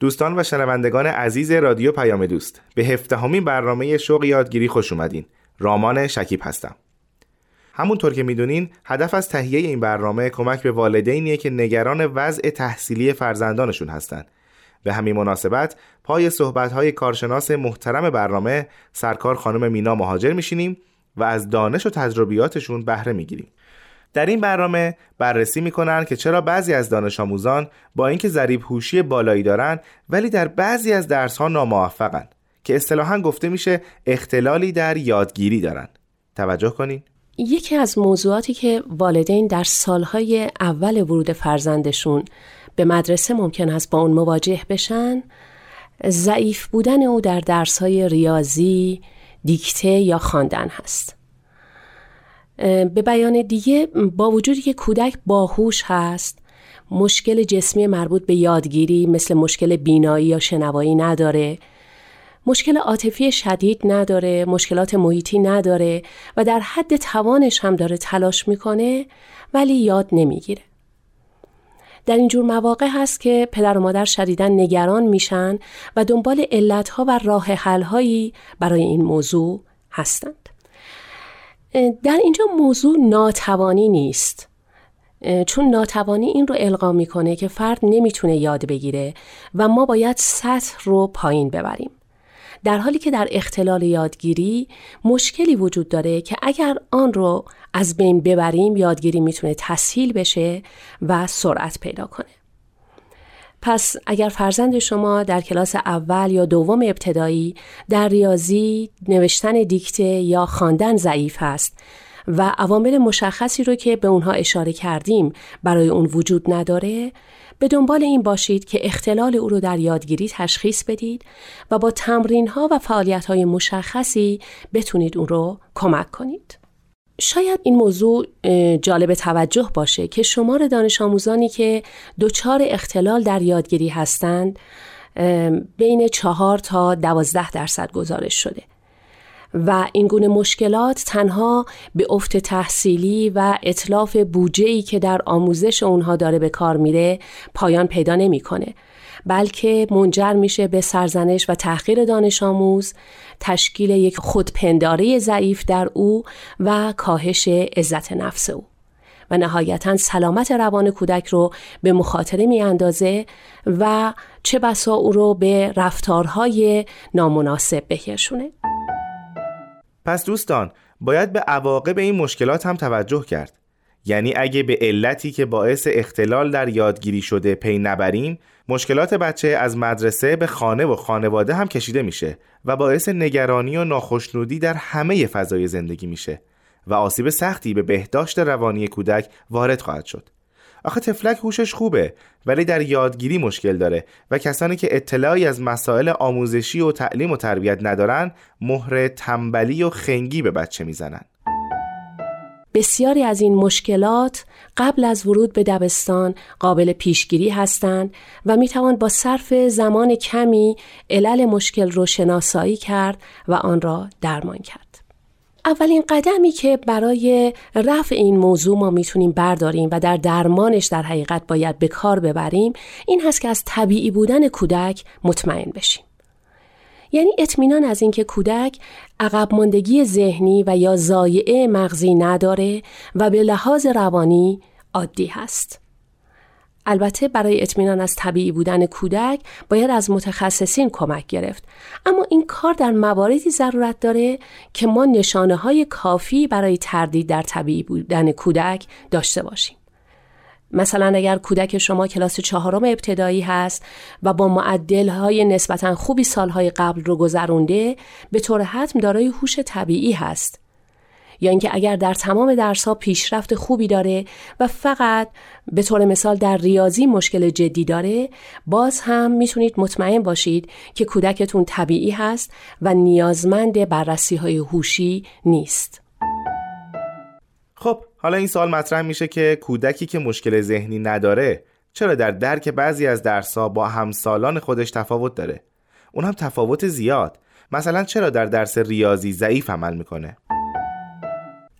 دوستان و شنوندگان عزیز رادیو پیام دوست به هفدهمین برنامه شوق یادگیری خوش اومدین. رامان شکیب هستم. همونطور که می‌دونین هدف از تهیه این برنامه کمک به والدینیه که نگران وضع تحصیلی فرزندانشون هستند به همین مناسبت پای صحبت‌های کارشناس محترم برنامه سرکار خانم مینا مهاجر میشینیم و از دانش و تجربیاتشون بهره می‌گیریم. در این برنامه بررسی می‌کنن که چرا بعضی از دانش آموزان با اینکه ذریب هوشی بالایی دارن ولی در بعضی از درس ها ناموفقن که اصطلاحا گفته میشه اختلالی در یادگیری دارن. توجه کنین. یکی از موضوعاتی که والدین در سالهای اول ورود فرزندشون به مدرسه ممکن است با اون مواجه بشن ضعیف بودن او در درسهای ریاضی، دیکته یا خواندن هست. به بیان دیگه با وجودی که کودک باهوش هست مشکل جسمی مربوط به یادگیری مثل مشکل بینایی یا شنوایی نداره. مشکل عاطفی شدید نداره مشکلات محیطی نداره و در حد توانش هم داره تلاش می‌کنه ولی یاد نمی‌گیره. در اینجور مواقع هست که پدر و مادر شدیدن نگران میشن و دنبال علتها و راه حلهایی برای این موضوع هستند. در اینجا موضوع ناتوانی نیست. چون ناتوانی این رو القا می‌کنه که فرد نمی‌تونه یاد بگیره و ما باید سطح رو پایین ببریم. در حالی که در اختلال یادگیری مشکلی وجود داره که اگر آن رو از بین ببریم یادگیری می‌تونه تسهیل بشه و سرعت پیدا کنه. پس اگر فرزند شما در کلاس اول یا دوم ابتدایی در ریاضی نوشتن دیکته یا خواندن ضعیف است و عوامل مشخصی رو که به اونها اشاره کردیم برای اون وجود نداره به دنبال این باشید که اختلال او رو در یادگیری تشخیص بدید و با تمرین ها و فعالیت های مشخصی بتونید اون رو کمک کنید. شاید این موضوع جالب توجه باشه که شمار دانش آموزانی که دچار اختلال در یادگیری هستند بین چهار تا دوازده درصد گزارش شده و این گونه مشکلات تنها به افت تحصیلی و اطلاف بودجه که در آموزش اونها داره به کار میره پایان پیدا نمی‌کنه بلکه منجر میشه به سرزنش و تحقیر دانش آموز تشکیل یک خودپنداره ضعیف در او و کاهش عزت نفس او و نهایتا سلامت روان کودک رو به مخاطره می اندازه و چه بسا او رو به رفتارهای نامناسب بکشونه. پس دوستان باید به عواقب این مشکلات هم توجه کرد. یعنی اگه به علتی که باعث اختلال در یادگیری شده پی نبریم مشکلات بچه از مدرسه به خانه و خانواده هم کشیده میشه و باعث نگرانی و ناخشنودی در همه فضای زندگی میشه و آسیب سختی به بهداشت روانی کودک وارد خواهد شد. آخه تفلک هوشش خوبه ولی در یادگیری مشکل داره و کسانی که اطلاعی از مسائل آموزشی و تعلیم و تربیت ندارن مهر تنبلی و خنگی به بچه می‌زنن بسیاری از این مشکلات قبل از ورود به دبستان قابل پیشگیری هستند و می توان با صرف زمان کمی علل مشکل رو شناسایی کرد و آن را درمان کرد. اولین قدمی که برای رفع این موضوع ما می‌تونیم برداریم و در درمانش در حقیقت باید به کار ببریم این هست که از طبیعی بودن کودک مطمئن بشیم. یعنی اطمینان از اینکه کودک عقب ماندگی ذهنی و یا زایعه مغزی نداره و به لحاظ روانی عادی هست. البته برای اطمینان از طبیعی بودن کودک باید از متخصصین کمک گرفت. اما این کار در مواردی ضرورت داره که ما نشانه های کافی برای تردید در طبیعی بودن کودک داشته باشیم. مثلا اگر کودک شما کلاس چهارم ابتدایی هست و با معدل های نسبتا خوبی سالهای قبل رو گذرونده به طور حتم دارای هوش طبیعی هست. یا اینکه اگر در تمام درس ها پیشرفت خوبی داره و فقط به طور مثال در ریاضی مشکل جدی داره باز هم می‌تونید مطمئن باشید که کودکتون طبیعی هست و نیازمند بررسی های هوشی نیست. خب حالا این سال مطرح میشه که کودکی که مشکل ذهنی نداره چرا در درک بعضی از درسها با همسالان خودش تفاوت داره؟ اون هم تفاوت زیاد. مثلا چرا در درس ریاضی ضعیف عمل می‌کنه؟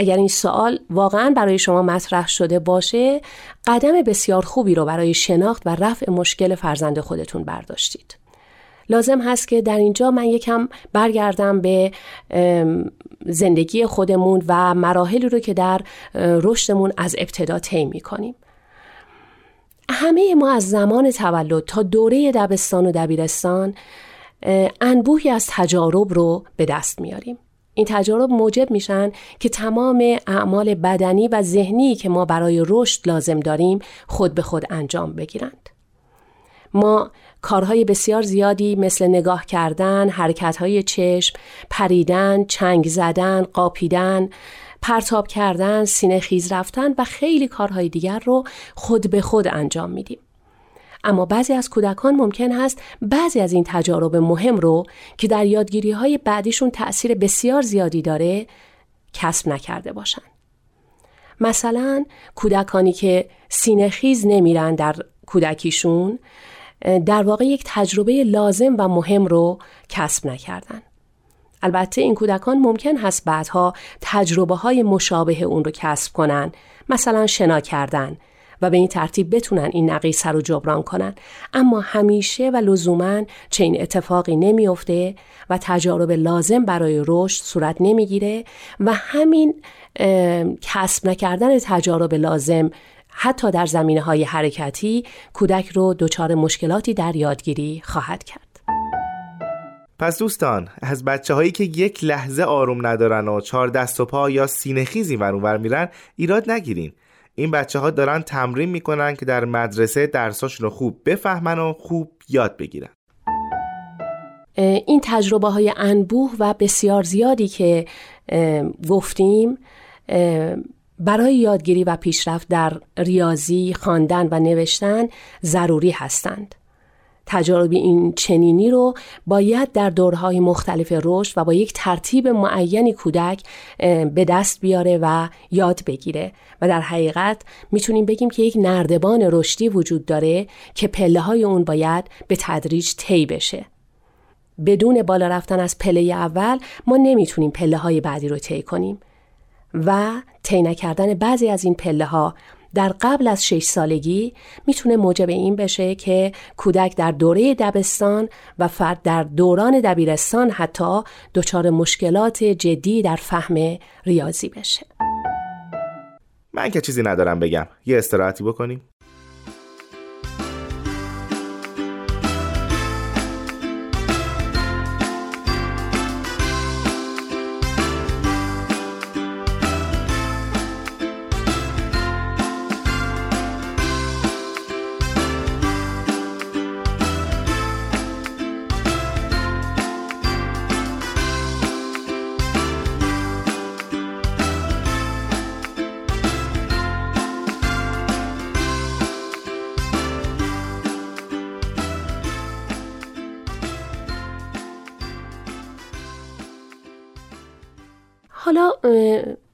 اگر این سوال واقعا برای شما مطرح شده باشه قدم بسیار خوبی رو برای شناخت و رفع مشکل فرزند خودتون برداشتید. لازم هست که در اینجا من یکم برگردم به زندگی خودمون و مراحلی رو که در رشدمون از ابتدا طی می‌کنیم. همه ما از زمان تولد تا دوره دبستان و دبیرستان انبوهی از تجارب رو به دست میاریم. این تجارب موجب میشن که تمام اعمال بدنی و ذهنی که ما برای رشد لازم داریم خود به خود انجام بگیرند ما کارهای بسیار زیادی مثل نگاه کردن، حرکتهای چشم، پریدن، چنگ زدن، قاپیدن، پرتاب کردن، سینه خیز رفتن و خیلی کارهای دیگر رو خود به خود انجام میدیم. اما بعضی از کودکان ممکن هست بعضی از این تجارب مهم رو که در یادگیری های بعدیشون تأثیر بسیار زیادی داره کسب نکرده باشن. مثلا کودکانی که سینه خیز نمیرن در کودکیشون در واقع یک تجربه لازم و مهم رو کسب نکردن. البته این کودکان ممکن هست بعدها تجربه های مشابه اون رو کسب کنن مثلا شنا کردن و به این ترتیب بتونن این نقیصه رو جبران کنن اما همیشه و لزوما چنین اتفاقی نمیافته و تجارب لازم برای رشد صورت نمی‌گیره و همین کسب نکردن تجارب لازم حتی در زمینه های حرکتی کودک رو دچار مشکلاتی در یادگیری خواهد کرد. پس دوستان از بچه هایی که یک لحظه آروم ندارن و چهار دست و پا یا سینه خیزی ور میرن ایراد نگیرین این بچه ها دارن تمرین می‌کنن که در مدرسه درساشون رو خوب بفهمن و خوب یاد بگیرن این تجربه های انبوه و بسیار زیادی که گفتیم برای یادگیری و پیشرفت در ریاضی، خواندن و نوشتن ضروری هستند. تجارب این چنینی رو باید در دورهای مختلف رشد و با یک ترتیب معینی کودک به دست بیاره و یاد بگیره. و در حقیقت می‌تونیم بگیم که یک نردبان رشدی وجود داره که پله های اون باید به تدریج طی بشه. بدون بالا رفتن از پله اول ما نمی‌تونیم پله های بعدی رو طی کنیم. و طی نکردن بعضی از این پله ها در قبل از شش سالگی می‌تونه موجب این بشه که کودک در دوره دبستان و فرد در دوران دبیرستان حتی دچار مشکلات جدی در فهم ریاضی بشه. من که چیزی ندارم بگم. یه استراحتی بکنیم.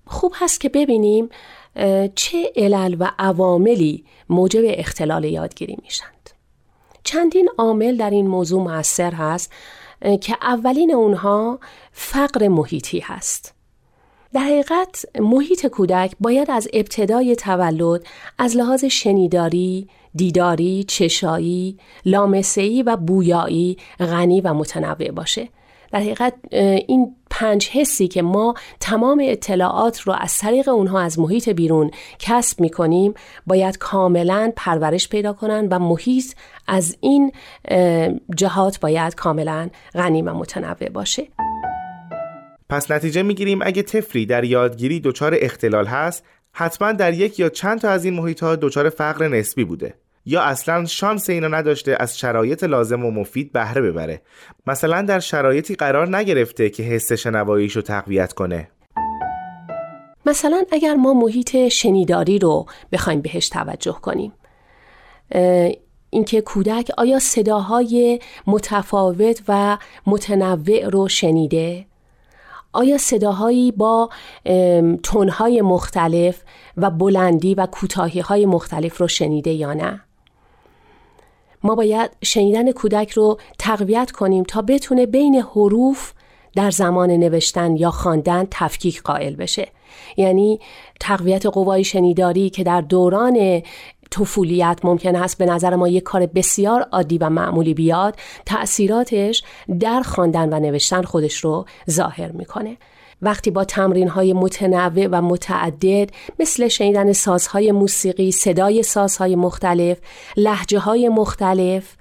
خوب هست که ببینیم چه علل و عواملی موجب اختلال یادگیری میشند. چندین عامل در این موضوع موثر هست که اولین اونها فقر محیطی هست. در حقیقت محیط کودک باید از ابتدای تولد از لحاظ شنیداری، دیداری، چشایی، لامسهی و بویایی غنی و متنوع باشه. در حقیقت این پنج حسی که ما تمام اطلاعات رو از طریق اونها از محیط بیرون کسب می کنیم باید کاملا پرورش پیدا کنن و محیط از این جهات باید کاملا غنی و متنوع باشه. پس نتیجه می‌گیریم اگه طفلی در یادگیری دچار اختلال هست حتما در یک یا چند تا از این محیط ها دچار فقر نسبی بوده. یا اصلا شانس اینو نداشته از شرایط لازم و مفید بهره ببره. مثلا در شرایطی قرار نگرفته که حس شنواییشو تقویت کنه. مثلا اگر ما محیط شنیداری رو بخوایم بهش توجه کنیم اینکه کودک آیا صداهای متفاوت و متنوع رو شنیده؟ آیا صداهایی با تونهای مختلف و بلندی و کوتاهی های مختلف رو شنیده یا نه؟ ما باید شنیدن کودک رو تقویت کنیم تا بتونه بین حروف در زمان نوشتن یا خواندن تفکیک قائل بشه. یعنی تقویت قوای شنیداری که در دوران طفولیت ممکن است به نظر ما یک کار بسیار عادی و معمولی بیاد تأثیراتش در خواندن و نوشتن خودش رو ظاهر می‌کنه. وقتی با تمرین های متنوع و متعدد مثل شنیدن سازهای موسیقی، صدای سازهای مختلف، لحجه های مختلف،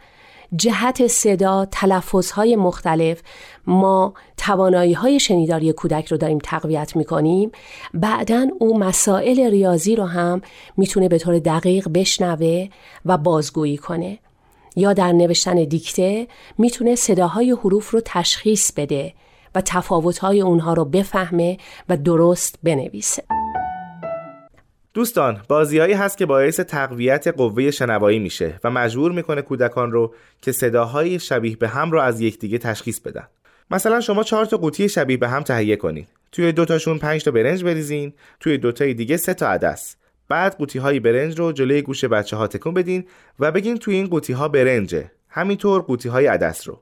جهت صدا، تلفظ های مختلف ما توانایی های شنیداری کودک رو داریم تقویت می‌کنیم بعدا او مسائل ریاضی رو هم می‌تونه به طور دقیق بشنوه و بازگویی کنه. یا در نوشتن دیکته می‌تونه صداهای حروف رو تشخیص بده. و تفاوتهای اونها رو بفهمه و درست بنویسه. دوستان بازیهایی هست که باعث تقویت قوه شنوایی میشه و مجبور می‌کنه کودکان رو که صداهای شبیه به هم رو از یکدیگه تشخیص بدن. مثلا شما چهار تا قوطی شبیه به هم تهیه کنید توی دوتاشون پنج تا برنج بریزین. توی دوتای دیگه سه تا عدس. بعد قوطی های برنج رو جلوی گوش بچه ها تکون بدین و بگین توی این قوطی ها برنجه. همینطور قوطی های عدس رو.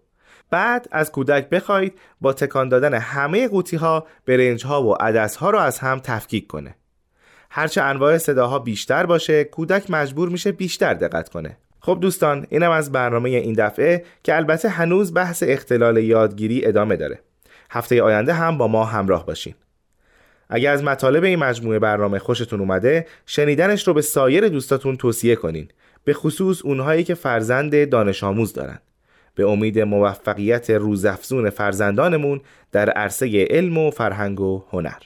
بعد از کودک بخواید با تکان دادن همه قوطی ها برنج ها و عدس ها رو از هم تفکیک کنه. هرچه انواع صداها بیشتر باشه کودک مجبور میشه بیشتر دقت کنه. خب دوستان اینم از برنامه این دفعه که البته هنوز بحث اختلال یادگیری ادامه داره. هفته آینده هم با ما همراه باشین. اگر از مطالب این مجموعه برنامه خوشتون اومده شنیدنش رو به سایر دوستاتون توصیه کنین. به خصوص اونهایی که فرزند دانش آموز دارن. به امید موفقیت روزافزون فرزندانمون در عرصه علم و فرهنگ و هنر.